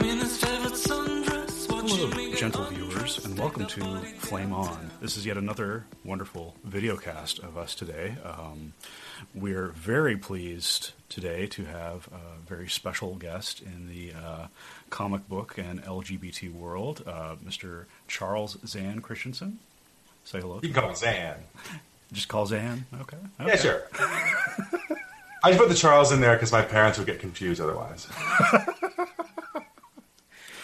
Hello, gentle viewers, and welcome to Flame On. This is yet another wonderful video cast of us today. Um, we're very pleased today to have a very special guest in the uh, comic book and LGBT world, uh, Mr. Charles Zan Christensen. Say hello. You can call me Zan. Just call Zan. Okay. Yeah, sure. I just put the Charles in there because my parents would get confused otherwise.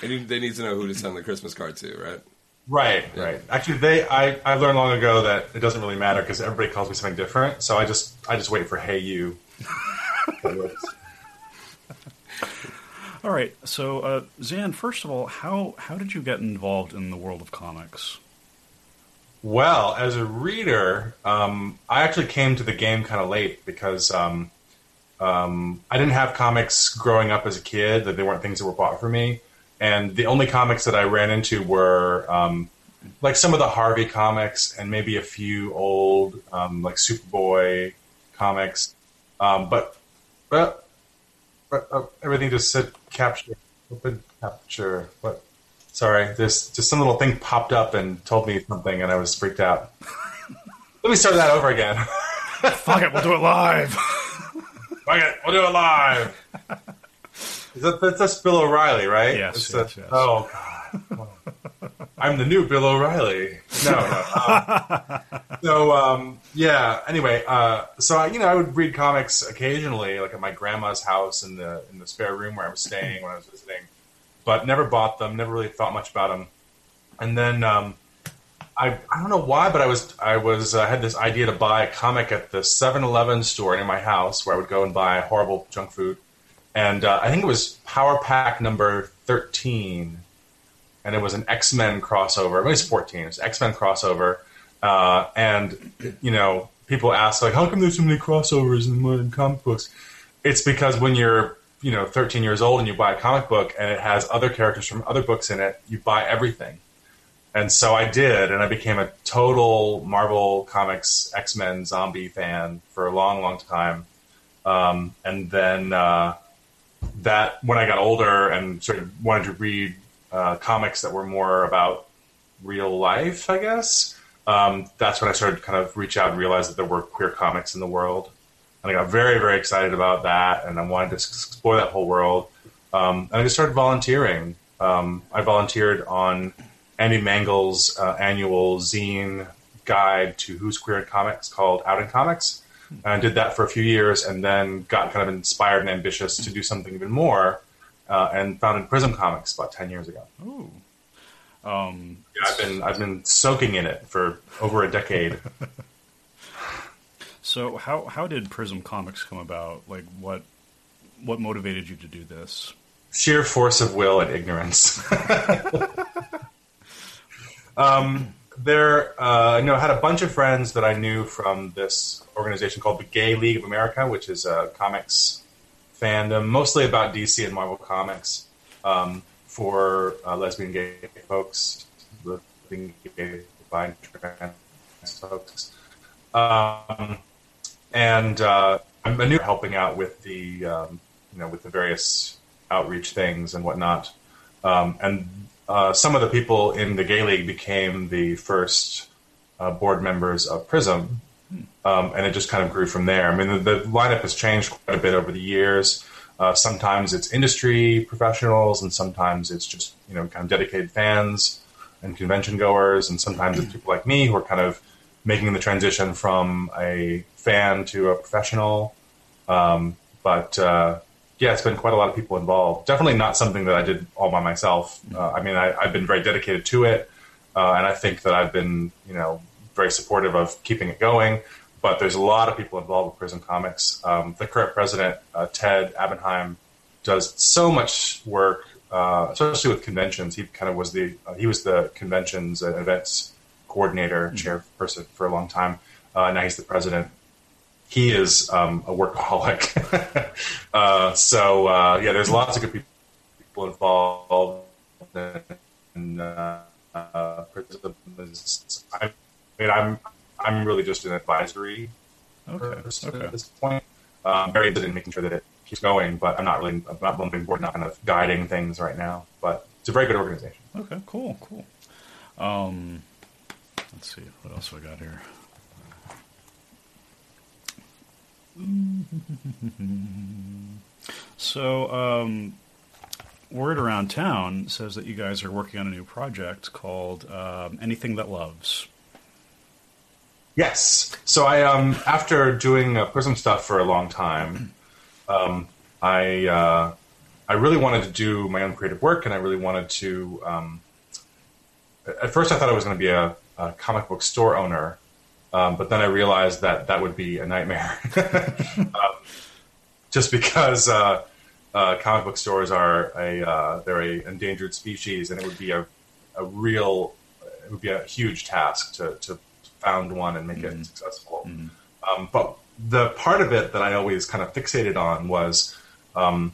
And you, they need to know who to send the Christmas card to, right? Right, Yeah. right. Actually, they I, I learned long ago that it doesn't really matter because everybody calls me something different. So I just I just wait for "Hey you." All right. So, uh, Zan, first of all, how how did you get involved in the world of comics? Well, as a reader, um, I actually came to the game kind of late because um, um, I didn't have comics growing up as a kid. That they weren't things that were bought for me, and the only comics that I ran into were um, like some of the Harvey comics and maybe a few old um, like Superboy comics. Um, but but, but uh, everything just said capture, open capture. What? Sorry, there's just some little thing popped up and told me something, and I was freaked out. Let me start that over again. Fuck it, we'll do it live. Fuck it, we'll do it live. Is that, that's, that's Bill O'Reilly, right? Yes, yes, the- yes. Oh, God. I'm the new Bill O'Reilly. No, no. Um, so, um, yeah. Anyway, uh, so I, you know, I would read comics occasionally, like at my grandma's house in the in the spare room where I was staying when I was visiting, but never bought them. Never really thought much about them. And then um, I I don't know why, but I was I was uh, had this idea to buy a comic at the 7-Eleven store near my house, where I would go and buy horrible junk food. And uh, I think it was Power Pack number thirteen, and it was an X Men crossover. Maybe it's fourteen. It was X Men crossover, uh, and you know people ask like, how come there's so many crossovers in modern comic books? It's because when you're you know 13 years old and you buy a comic book and it has other characters from other books in it, you buy everything. And so I did, and I became a total Marvel Comics X Men zombie fan for a long, long time. Um, and then uh, that, when I got older and sort of wanted to read uh, comics that were more about real life, I guess, um, that's when I started to kind of reach out and realize that there were queer comics in the world. And I got very, very excited about that, and I wanted to explore that whole world. Um, and I just started volunteering. Um, I volunteered on Andy Mangels' uh, annual zine guide to Who's Queer in Comics called Out in Comics. And I did that for a few years and then got kind of inspired and ambitious to do something even more uh, and founded Prism Comics about ten years ago. Ooh. Um, yeah, I've been I've been soaking in it for over a decade. so how how did Prism Comics come about? Like what what motivated you to do this? Sheer force of will and ignorance. um, there, uh, know, I had a bunch of friends that I knew from this organization called the Gay League of America, which is a comics fandom, mostly about DC and Marvel comics um, for uh, lesbian, gay folks, living gay, bi, trans folks. Um, and uh, I'm a new helping out with the, um, you know, with the various outreach things and whatnot. Um, and uh, some of the people in the Gay League became the first uh, board members of Prism, um, and it just kind of grew from there. I mean, the, the lineup has changed quite a bit over the years. Uh, sometimes it's industry professionals, and sometimes it's just you know kind of dedicated fans and convention goers, and sometimes it's people like me who are kind of making the transition from a fan to a professional. Um, but uh, yeah, it's been quite a lot of people involved. Definitely not something that I did all by myself. Uh, I mean, I, have been very dedicated to it, uh, and I think that I've been, you know, very supportive of keeping it going. But there's a lot of people involved with Prism Comics. Um, the current president, uh, Ted Abenheim, does so much work, uh, especially with conventions. He kind of was the uh, he was the conventions and events coordinator, mm-hmm. chairperson for a long time. Uh, now he's the president he is um, a workaholic. uh, so uh, yeah, there's lots of good people involved. And uh, I mean, I'm I'm really just an advisory okay. person okay. at this point. I'm very interested in making sure that it keeps going, but I'm not really I'm not bumping board, not kind of guiding things right now. But it's a very good organization. Okay, cool, cool. Um, let's see what else we got here. So, um, word around town says that you guys are working on a new project called um, Anything That Loves. Yes. So I, um, after doing uh, Prism stuff for a long time, um, I, uh, I really wanted to do my own creative work, and I really wanted to. Um, at first, I thought I was going to be a, a comic book store owner, um, but then I realized that that would be a nightmare, um, just because uh, uh, comic book stores are a uh, they're a endangered species, and it would be a, a real it would be a huge task to, to found one and make mm-hmm. it successful. Mm-hmm. Um, but the part of it that I always kind of fixated on was, um,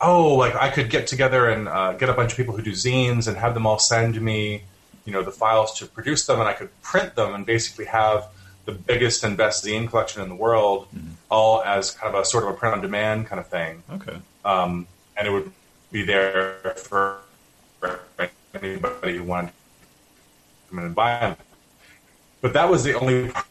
oh, like I could get together and uh, get a bunch of people who do zines and have them all send me you know the files to produce them, and I could print them and basically have the biggest and best zine collection in the world, mm-hmm. all as kind of a sort of a print on demand kind of thing. Okay. Um, and it would be there for anybody who wanted to come in and buy them. But that was the only part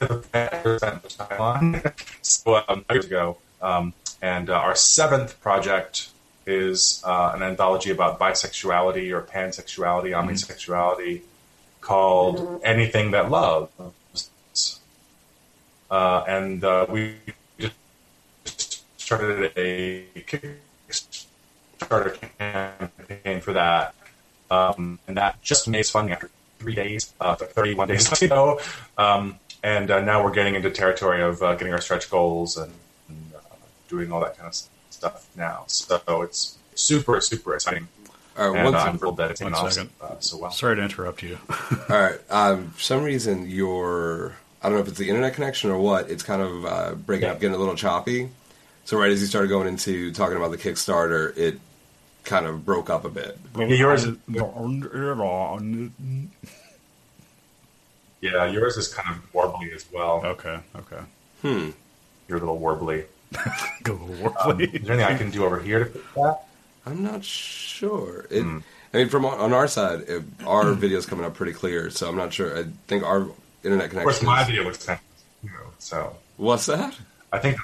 of the time on. so um, years ago, um, and uh, our seventh project is uh, an anthology about bisexuality or pansexuality, mm-hmm. omnisexuality, called Anything That Loves. Uh, and uh, we just started a Kickstarter campaign for that. Um, and that just made funding after three days, uh, 31 days ago. Um, and uh, now we're getting into territory of uh, getting our stretch goals and, and uh, doing all that kind of stuff stuff now. So it's super, super exciting. All right, and one, I'm thrilled that it's one awesome, uh, so well. Sorry to interrupt you. All right. Um, for some reason, your I don't know if it's the internet connection or what. It's kind of uh, breaking Yeah. up, getting a little choppy. So right as you started going into talking about the Kickstarter, it kind of broke up a bit. Maybe yours is yeah, yours is kind of warbly as well. Okay, okay. Hmm. You're a little warbly. Go Um, is there anything I can do over here to fix that? I'm not sure. It, Hmm. I mean, from on on our side, it, our video's coming up pretty clear, so I'm not sure. I think our internet connection. Of connection. course, my video looks fantastic too. So What's that? I think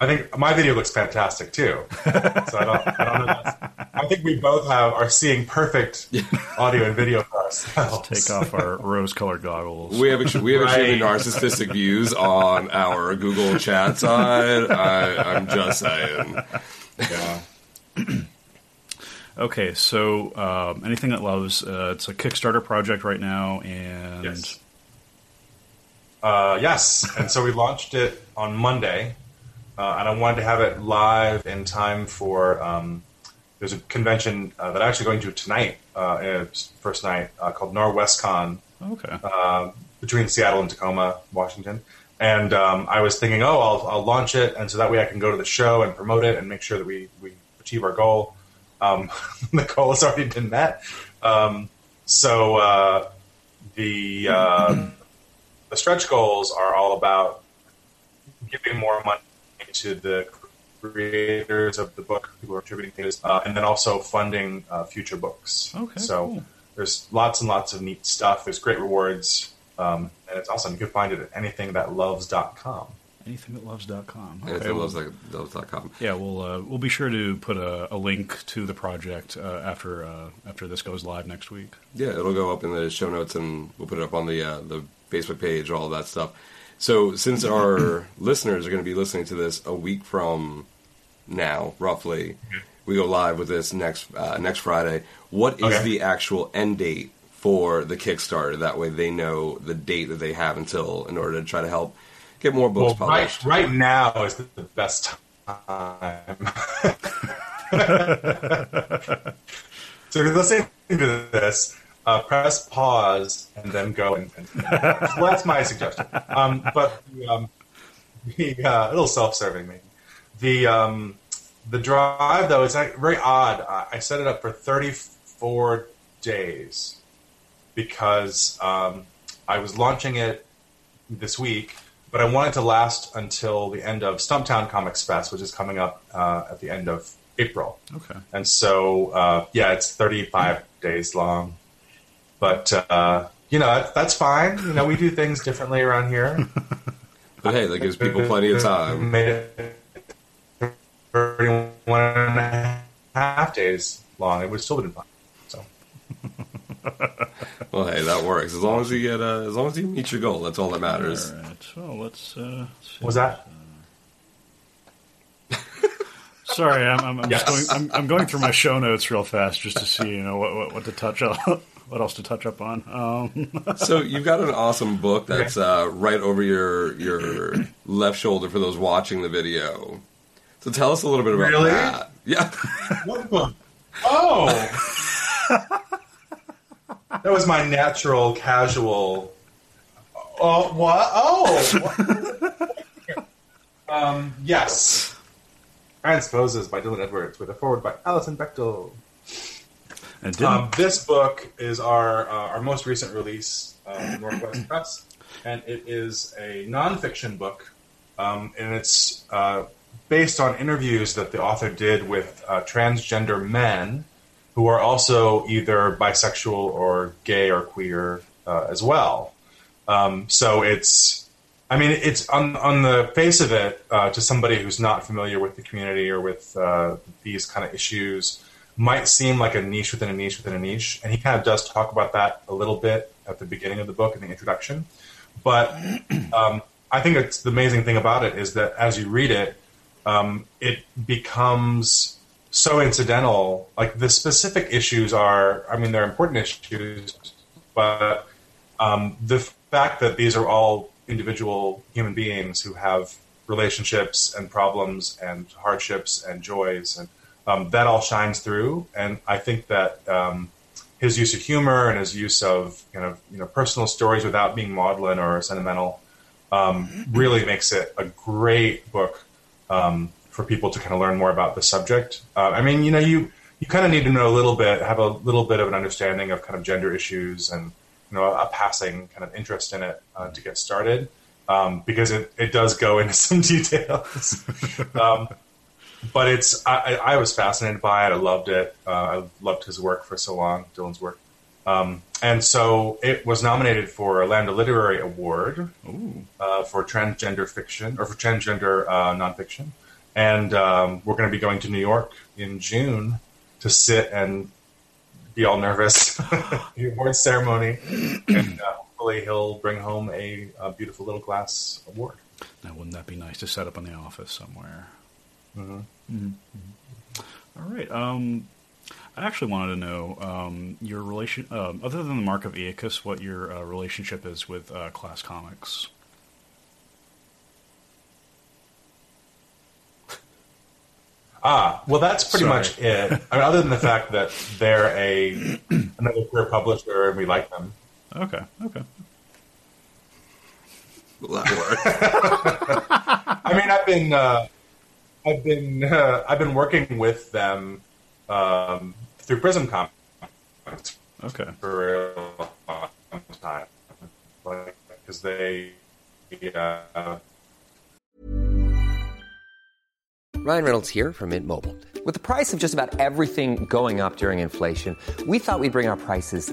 I think my video looks fantastic too. So I don't, I don't know. I think we both have are seeing perfect audio and video for ourselves. Take off our rose-colored goggles. We have ex- we have extremely narcissistic views on our Google chat side. I, I'm just saying. Yeah. okay, so um, anything that loves, uh, it's a Kickstarter project right now, and Yes. Uh, yes, and so we launched it on Monday, uh, and I wanted to have it live in time for. Um, there's a convention uh, that I'm actually going to tonight, uh, first night, uh, called Norwescon okay, uh, between Seattle and Tacoma, Washington. And um, I was thinking, oh, I'll, I'll launch it, and so that way I can go to the show and promote it and make sure that we, we achieve our goal. Um, the goal has already been met. Um, so uh, the uh, the stretch goals are all about giving more money to the creators of the book who are contributing things, uh, and then also funding uh, future books. Okay, so cool. there's lots and lots of neat stuff. There's great rewards, um, and it's awesome. You can find it at anythingthatloves.com. anythingthatloves.com. And Okay, it well, loves like loves.com. yeah, we'll uh, we'll be sure to put a, a link to the project uh, after uh, after this goes live next week. Yeah, it'll go up in the show notes, and we'll put it up on the uh, the Facebook page, all of that stuff. So, since our listeners are going to be listening to this a week from now, roughly, we go live with this next uh, next Friday. What is Okay. the actual end date for the Kickstarter? That way, they know the date that they have until in order to try to help get more books Well, right, published. right now is the best time. so if you're listening to this, uh, press pause and then go and. and well, that's my suggestion. Um, but the, um, the uh, a little self-serving, maybe. The um, the drive though is very odd. I I set it up for 34 days because um, I was launching it this week, but I wanted to last until the end of Stumptown Comics Fest, which is coming up uh, at the end of April. Okay. And so, uh, yeah, it's 35 days long. But, uh, you know, that, that's fine. You know, we do things differently around here. But hey, that gives people plenty of time. Made it 31 and a half days long. It would still been fun. So, Well, hey, that works as long as you get uh, as long as you meet your goal. That's all that matters. All right. So let's. Uh, see. what was that? Sorry, I'm, I'm, I'm Yes. just going. I'm, I'm going through my show notes real fast just to see, you know, what what, what to touch up, what else to touch up on. Um, So you've got an awesome book that's uh, right over your your left shoulder for those watching the video. So tell us a little bit about Really? that. Yeah. What book? Oh! that was my natural, casual. Oh, what? Oh! what? um, yes. Transposes by Dylan Edwards with a foreword by Alison Bechdel. Um, this book is our uh, our most recent release, uh, Northwest Press, and it is a nonfiction book, um, and it's uh, based on interviews that the author did with uh, transgender men who are also either bisexual or gay or queer uh, as well. Um, so it's, I mean, it's on on the face of it uh, to somebody who's not familiar with the community or with uh, these kind of issues might seem like a niche within a niche within a niche, and he kind of does talk about that a little bit at the beginning of the book in the introduction. But um, I think it's the amazing thing about it is that as you read it, um, it becomes so incidental. Like the specific issues are, I mean, they're important issues, but um, the fact that these are all individual human beings who have relationships and problems and hardships and joys and um, that all shines through. And I think that um, his use of humor and his use of kind of you know personal stories without being maudlin or sentimental um, really makes it a great book um, for people to kind of learn more about the subject. Uh, I mean, you know, you you kind of need to know a little bit, have a little bit of an understanding of kind of gender issues and you know a passing kind of interest in it uh, to get started um, because it, it does go into some details. um, but it's I, I was fascinated by it. I loved it. Uh, I loved his work for so long, Dylan's work. Um, and so it was nominated for a Lambda Literary Award uh, for transgender fiction or for transgender uh, nonfiction. And um, we're going to be going to New York in June to sit and be all nervous the award ceremony, and uh, hopefully he'll bring home a, a beautiful little glass award. now, wouldn't that be nice to set up in the office somewhere? Mhm. Mhm. All right. Um, I actually wanted to know um, your relation, um, other than the Mark of Aeacus, what your uh, relationship is with uh, Class Comics. Ah, well, that's pretty Sorry. much it. I mean, other than the fact that they're a another queer publisher and we like them. Okay. Okay. Well, that worked. I mean, I've been uh, I've been uh, I've been working with them um, through Prism Comics Okay. for a long time, because they. Uh, Ryan Reynolds here from Mint Mobile. With the price of just about everything going up during inflation, we thought we'd bring our prices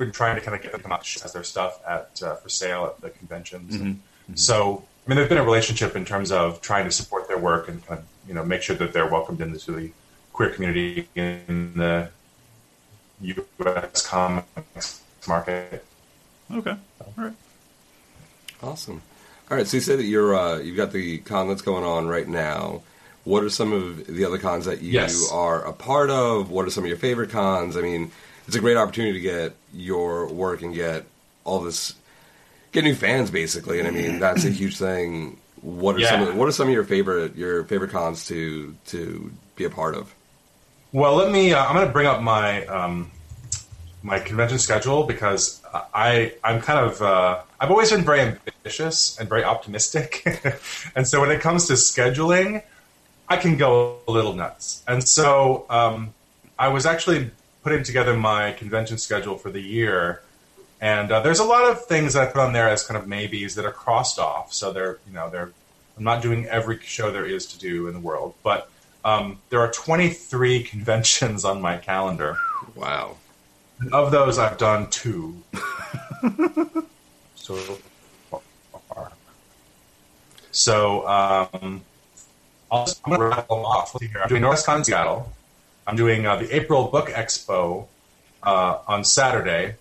been trying to kind of get them to come out as their stuff at uh, for sale at the conventions. Mhm. And So, I mean, there's been a relationship in terms of trying to support their work and kind of you know make sure that they're welcomed into the queer community in the U.S. comics market. Okay. All right. Awesome. All right. So you said that you're uh, you've got the con that's going on right now. What are some of the other cons that you Yes. are a part of? What are some of your favorite cons? I mean, it's a great opportunity to get your work and get all this, get new fans basically. And I mean, that's a huge thing. What are some of, What are some of your favorite your favorite cons to to be a part of? Well, let me. Uh, I'm going to bring up my um, my convention schedule because I I'm kind of uh, I've always been very ambitious and very optimistic, and so when it comes to scheduling, I can go a little nuts. And so um, I was actually putting together my convention schedule for the year, and uh, there's a lot of things that I put on there as kind of maybes that are crossed off. So they're you know they're I'm not doing every show there is to do in the world, but um, there are 23 conventions on my calendar. Wow. Of those, I've done two. so far. So um, I'll just, I'm going to rattle them off. Let's see here. I'm doing Norwescon Seattle. I'm doing uh, the April Book Expo uh, on Saturday.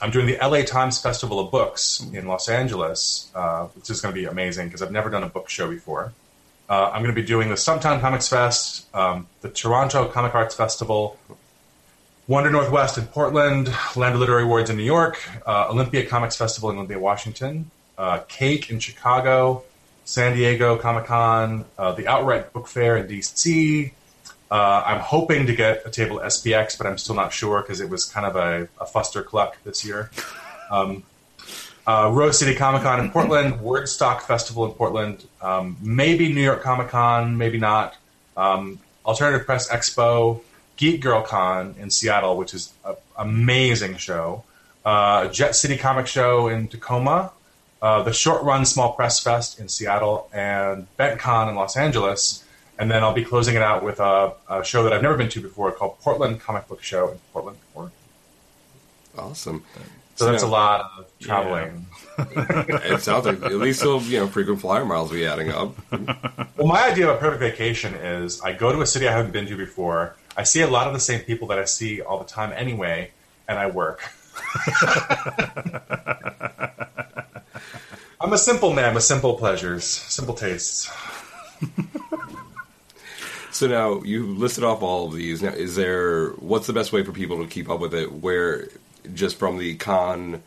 I'm doing the LA Times Festival of Books in Los Angeles, uh, which is going to be amazing because I've never done a book show before. Uh, I'm going to be doing the Stumptown Comics Fest, um, the Toronto Comic Arts Festival, Wonder Northwest in Portland, Lambda Literary Awards in New York, uh, Olympia Comics Festival in Olympia, Washington, uh, Cake in Chicago, San Diego Comic Con, the OutWrite Book Fair in DC. Uh, I'm hoping to get a table SPX, but I'm still not sure because it was kind of a, a fuster cluck this year. Um, uh, Rose City Comic Con in Portland, Wordstock Festival in Portland, um, maybe New York Comic Con, maybe not. Um, Alternative Press Expo, Geek Girl Con in Seattle, which is an amazing show. Uh, Jet City Comic Show in Tacoma, uh, the Short Run Small Press Fest in Seattle, and BentCon in Los Angeles. And then I'll be closing it out with a, a show that I've never been to before called Portland Comic Book Show in Portland, Oregon. Awesome. So that's a lot of traveling. it sounds like at least still you know frequent flyer miles will be adding up. Well, my idea of a perfect vacation is I go to a city I haven't been to before. I see a lot of the same people that I see all the time anyway, and I work. I'm a simple man with simple pleasures, simple tastes. So now you listed off all of these. Now, is there what's the best way for people to keep up with it? Where just from the con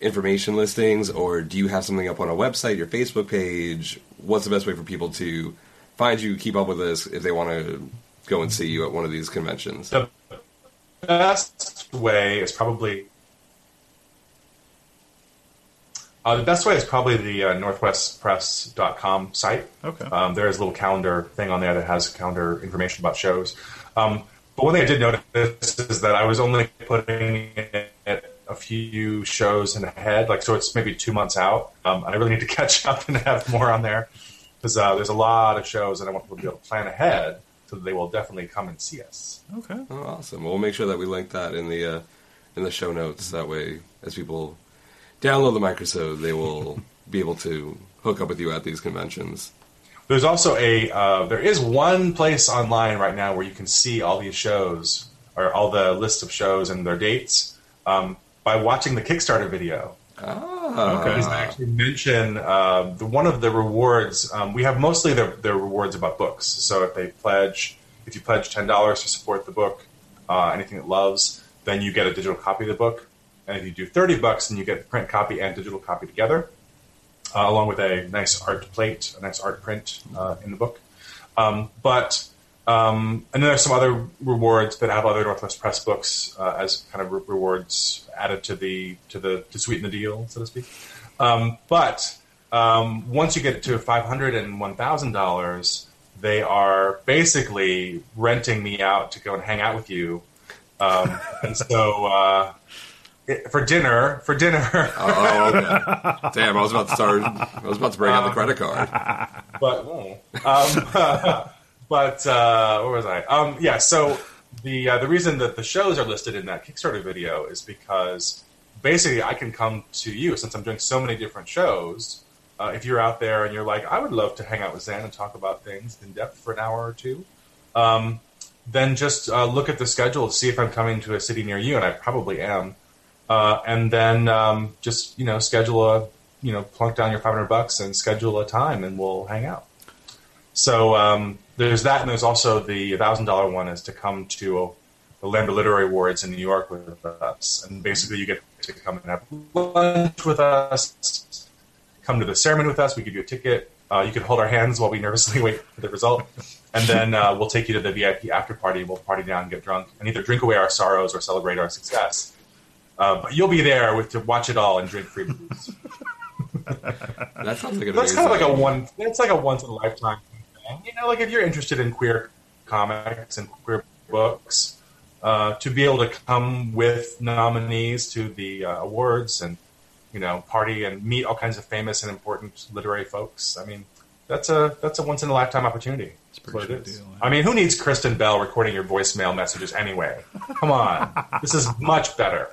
information listings, or do you have something up on a website, your Facebook page? What's the best way for people to find you, keep up with this if they want to go and see you at one of these conventions? The best way is probably uh, the best way is probably the uh, northwestpress.com site. Okay. Um, there's a little calendar thing on there that has calendar information about shows. Um, but one thing I did notice is that I was only putting it a few shows in ahead, like so it's maybe two months out. Um, I really need to catch up and have more on there because uh, there's a lot of shows and I want people to be able to plan ahead so that they will definitely come and see us. Okay. Oh, awesome. Well, we'll make sure that we link that in the uh, in the show notes. That way, as people download the microsode, they will be able to hook up with you at these conventions. There's also a uh, there is one place online right now where you can see all these shows or all the list of shows and their dates um, by watching the Kickstarter video. Ah, okay. I actually mention uh, the, one of the rewards. Um, we have mostly the, the rewards about books. So if they pledge, if you pledge ten dollars to support the book, uh, anything it loves, then you get a digital copy of the book. And if you do thirty bucks, then you get the print copy and digital copy together, uh, along with a nice art plate, a nice art print uh, in the book. Um, but um, and then there's some other rewards that have other Northwest Press books uh, as kind of re- rewards added to the to the to sweeten the deal, so to speak. Um, but um, once you get to five hundred and one thousand dollars, they are basically renting me out to go and hang out with you. Um, and so uh, for dinner, for dinner. Oh, okay. Damn, I was about to start. I was about to bring out the credit card. but um, but uh, where was I? Um, yeah, so the uh, the reason that the shows are listed in that Kickstarter video is because basically I can come to you since I'm doing so many different shows. Uh, if you're out there and you're like, I would love to hang out with Zan and talk about things in depth for an hour or two, um, then just uh, look at the schedule, see if I'm coming to a city near you, and I probably am. Uh, and then um, just you know schedule a you know plunk down your 500 bucks and schedule a time, and we'll hang out. So um, there's that, and there's also the thousand dollar one is to come to the Lambda Literary Awards in New York with us, and basically you get to come and have lunch with us, come to the ceremony with us. We give you a ticket. Uh, you can hold our hands while we nervously wait for the result, and then uh, we'll take you to the VIP after party. We'll party down, get drunk, and either drink away our sorrows or celebrate our success. Uh, but you'll be there with to watch it all and drink free booze. that sounds like an That's kind of like a one. That's like a once in a lifetime thing. You know, like if you're interested in queer comics and queer books, uh, to be able to come with nominees to the uh, awards and you know party and meet all kinds of famous and important literary folks. I mean, that's a that's a once in a lifetime opportunity. That's what it is. I mean, who needs Kristen Bell recording your voicemail messages anyway? Come on, this is much better,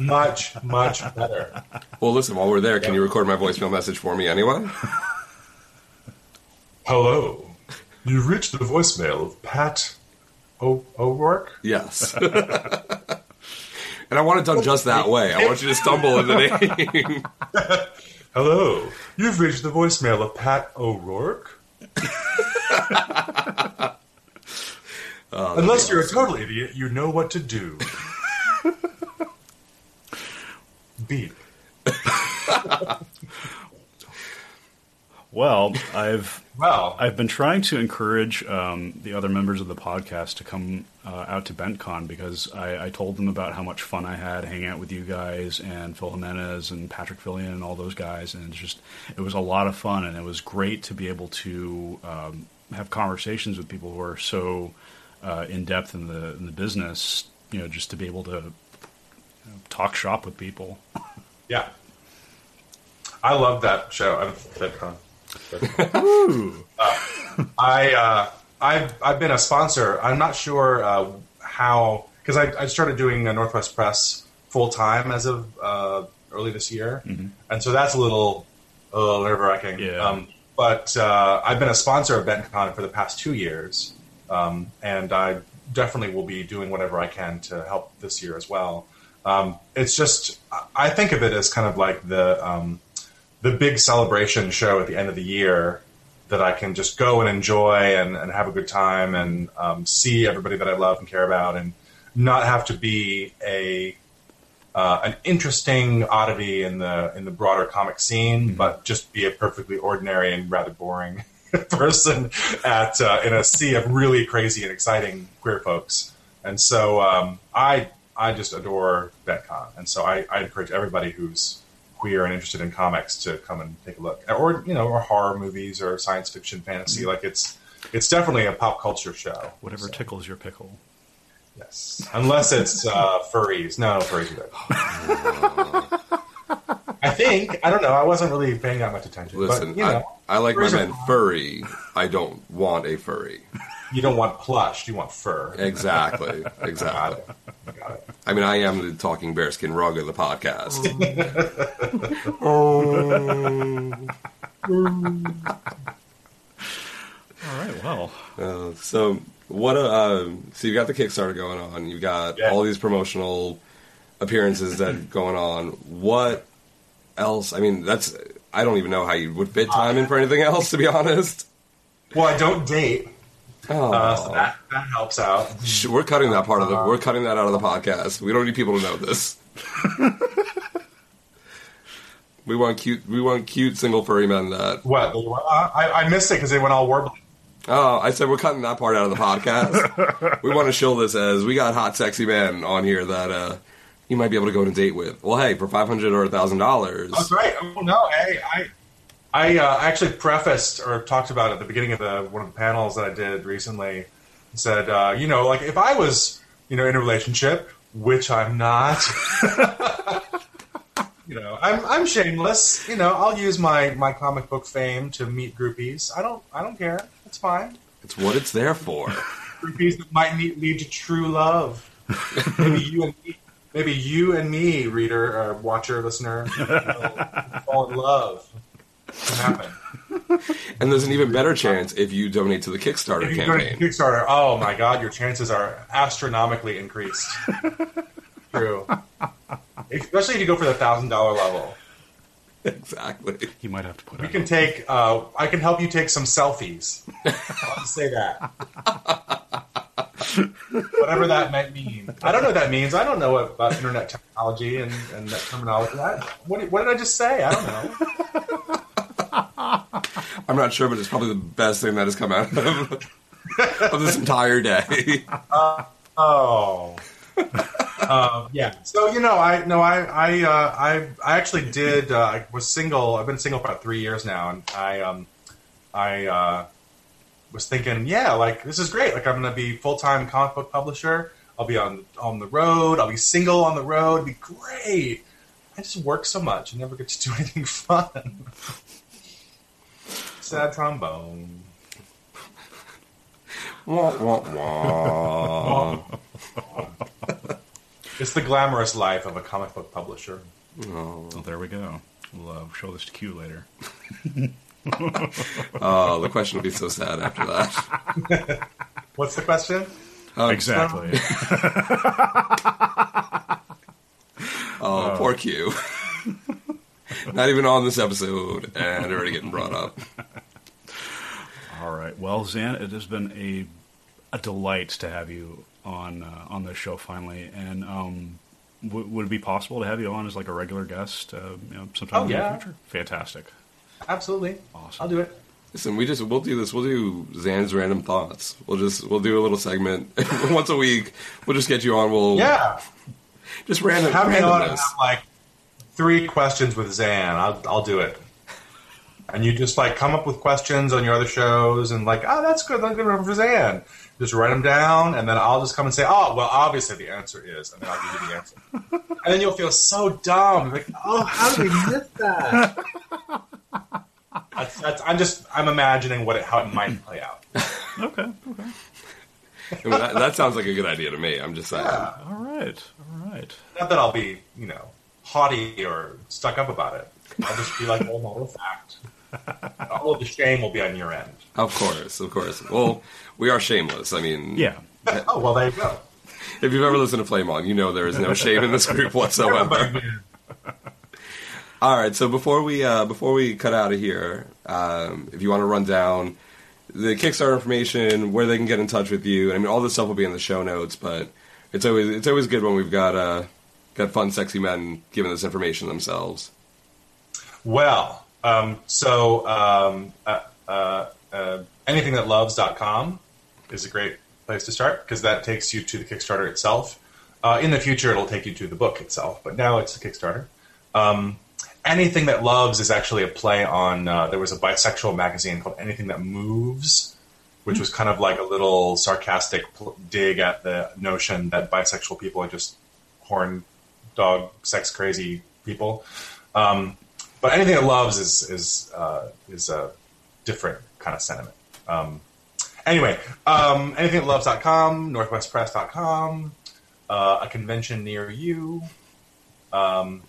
much much better. Well, listen, while we're there, can you record my voicemail message for me anyway? Hello. You've reached the voicemail of Pat o- O'Rourke. Yes. and I want it done just that way. I want you to stumble in the name. Hello. You've reached the voicemail of Pat O'Rourke. Oh, Unless you're a total idiot, you know what to do. Beep. Well, I've well, I've been trying to encourage um, the other members of the podcast to come uh, out to BentCon because I, I told them about how much fun I had hanging out with you guys and Phil Jimenez and Patrick Fillion and all those guys, and it's just it was a lot of fun and it was great to be able to um, have conversations with people who are so uh, in depth in the in the business. You know, just to be able to you know, talk shop with people. Yeah. I love that show. I'm VidCon. uh, I uh, I've I've been a sponsor. I'm not sure uh, how because I, I started doing uh, Northwest Press full time as of uh, early this year, and so that's a little a little nerve wracking. Yeah. Um, but uh, I've been a sponsor of BentCon for the past two years, um, and I definitely will be doing whatever I can to help this year as well. Um, it's just I think of it as kind of like the um, the big celebration show at the end of the year that I can just go and enjoy and, and have a good time and um, see everybody that I love and care about and not have to be a uh, an interesting oddity in the in the broader comic scene, but just be a perfectly ordinary and rather boring person at uh, in a sea of really crazy and exciting queer folks. and so um, I I just adore BentCon, and so I, I encourage everybody who's queer and interested in comics to come and take a look, or you know, or horror movies or science fiction, fantasy. Like it's it's definitely a pop culture show. Whatever tickles your pickle. Yes, unless it's uh, furries. No, no furries are good. I think I don't know. I wasn't really paying that much attention. Listen, but, you know, I, I like my furries are men furry. I don't want a furry. You don't want plush. You want fur. Exactly. Exactly. Got it. I mean, I am the talking bearskin rug of the podcast. All right. Well, Uh, so what? a Uh, so you got the Kickstarter going on. You got all these promotional appearances that going on. What else? I mean, that's. I don't even know how you would fit time in for anything else. To be honest. Well, I don't date. Oh. Uh, so that, that helps out. We're cutting that part of the. We're cutting that out of the podcast. We don't need people to know this. we want cute. We want cute single furry men that. What? Uh, I, I missed it because they went all warbly. Oh, I said we're cutting that part out of the podcast. we want to show this as we got hot, sexy men on here that uh, you might be able to go on a date with. Well, hey, for five hundred or a thousand dollars, That's right. Oh no, hey, I I uh, actually prefaced or talked about at the beginning of the one of the panels that I did recently. Said, uh, you know, like if I was, you know, in a relationship, which I'm not. you know, I'm I'm shameless. You know, I'll use my my comic book fame to meet groupies. I don't I don't care. It's fine. it's what it's there for. Groupies that might need, lead to true love. maybe you and me, maybe you and me, reader, uh, watcher, listener, will fall in love. Can happen. And there's an even better chance if you donate to the Kickstarter If you go to campaign. Kickstarter, oh my god, your chances are astronomically increased. True. Especially if you go for the thousand dollar level. Exactly. You might have to put. We can take. Uh, I can help you take some selfies. I'll just say that. Whatever that might mean. I don't know what that means. I don't know what, about internet technology and, and that terminology. I, what, did- what did I just say? I don't know. I'm not sure, but it's probably the best thing that has come out of, of this entire day. Uh, oh. um, yeah. So you know, I no, I I uh, I I actually did. Uh, I was single. I've been single for about three years now, and I um I uh, was thinking, yeah, like this is great. Like I'm going to be full time comic book publisher. I'll be on on the road. I'll be single on the road. It'd be great. I just work so much. I never get to do anything fun. Sad trombone. Wah, wah, wah. It's the glamorous life of a comic book publisher. Oh. Well, there we go. We'll uh, show this to Q later. Oh, the question will be so sad after that. What's the question? Um, exactly. Oh, poor Q. Not even on this episode, and already getting brought up. All right. Well, Zan, it has been a a delight to have you on uh, on this show finally. And um, w- would it be possible to have you on as like a regular guest, uh, you know, sometime Oh, in yeah. the future? Fantastic. Absolutely. Awesome. I'll do it. Listen, we just we'll do this. We'll do Zan's random thoughts. We'll just we'll do a little segment once a week. We'll just get you on. We'll Yeah. just random Have me on have like three questions with Zan. I'll, I'll do it. And you just like come up with questions on your other shows and like, oh, that's good. That's good for Zan. Just write them down, and then I'll just come and say, oh, well, obviously the answer is, and then I'll give you the answer. and then you'll feel so dumb. Like, oh, how did we miss that? that's, that's, I'm just I'm imagining what it, how it might play out. Okay. Okay. I mean, that, that sounds like a good idea to me. I'm just saying. Yeah. All right. All right. Not that I'll be, you know, haughty or stuck up about it. I'll just be like, oh, matter of fact. All of the shame will be on your end. Of course, of course. Well, we are shameless. I mean, Yeah. Oh, well, there you go. if you've ever listened to Flame On, you know there is no shame in this group whatsoever. All right, so before we uh, before we cut out of here, um, if you want to run down the Kickstarter information, where they can get in touch with you, I mean, all this stuff will be in the show notes. But it's always it's always good when we've got uh, got fun, sexy men giving this information themselves. Well, um, so um, uh, uh, uh, anythingthatloves.com is a great place to start because that takes you to the Kickstarter itself. Uh, in the future, it'll take you to the book itself, but now it's the Kickstarter. Um, Anything That Loves is actually a play on. Uh, there was a bisexual magazine called Anything That Moves, which was kind of like a little sarcastic pl- dig at the notion that bisexual people are just horn dog, sex crazy people. Um, but Anything That Loves is is uh, is a different kind of sentiment. Um, anyway, um, anythingthatloves.com, northwestpress.com, uh, a convention near you. Um,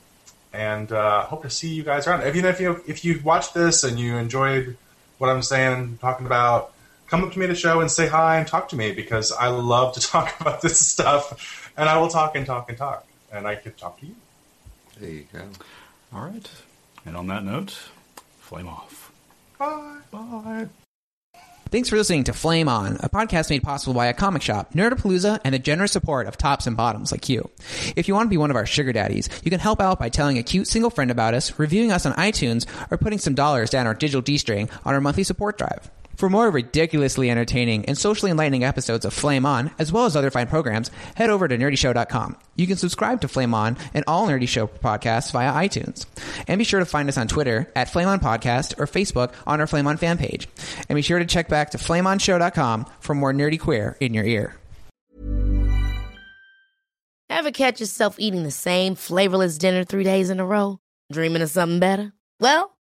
and uh, hope to see you guys around. If you if you if you watched this and you enjoyed what I'm saying, talking about, come up to me at the show and say hi and talk to me because I love to talk about this stuff, and I will talk and talk and talk, and I could talk to you. There you go. All right. And on that note, flame off. Bye. Bye. Thanks for listening to Flame On, a podcast made possible by a comic shop, Nerdapalooza, and the generous support of tops and bottoms like you. If you want to be one of our sugar daddies, you can help out by telling a cute single friend about us, reviewing us on iTunes, or putting some dollars down our digital D-string on our monthly support drive. For more ridiculously entertaining and socially enlightening episodes of Flame On, as well as other fine programs, head over to nerdyshow.com. You can subscribe to Flame On and all Nerdy Show podcasts via iTunes. And be sure to find us on Twitter at Flame On Podcast or Facebook on our Flame On fan page. And be sure to check back to flameonshow.com for more nerdy queer in your ear. Ever catch yourself eating the same flavorless dinner three days in a row? Dreaming of something better? Well,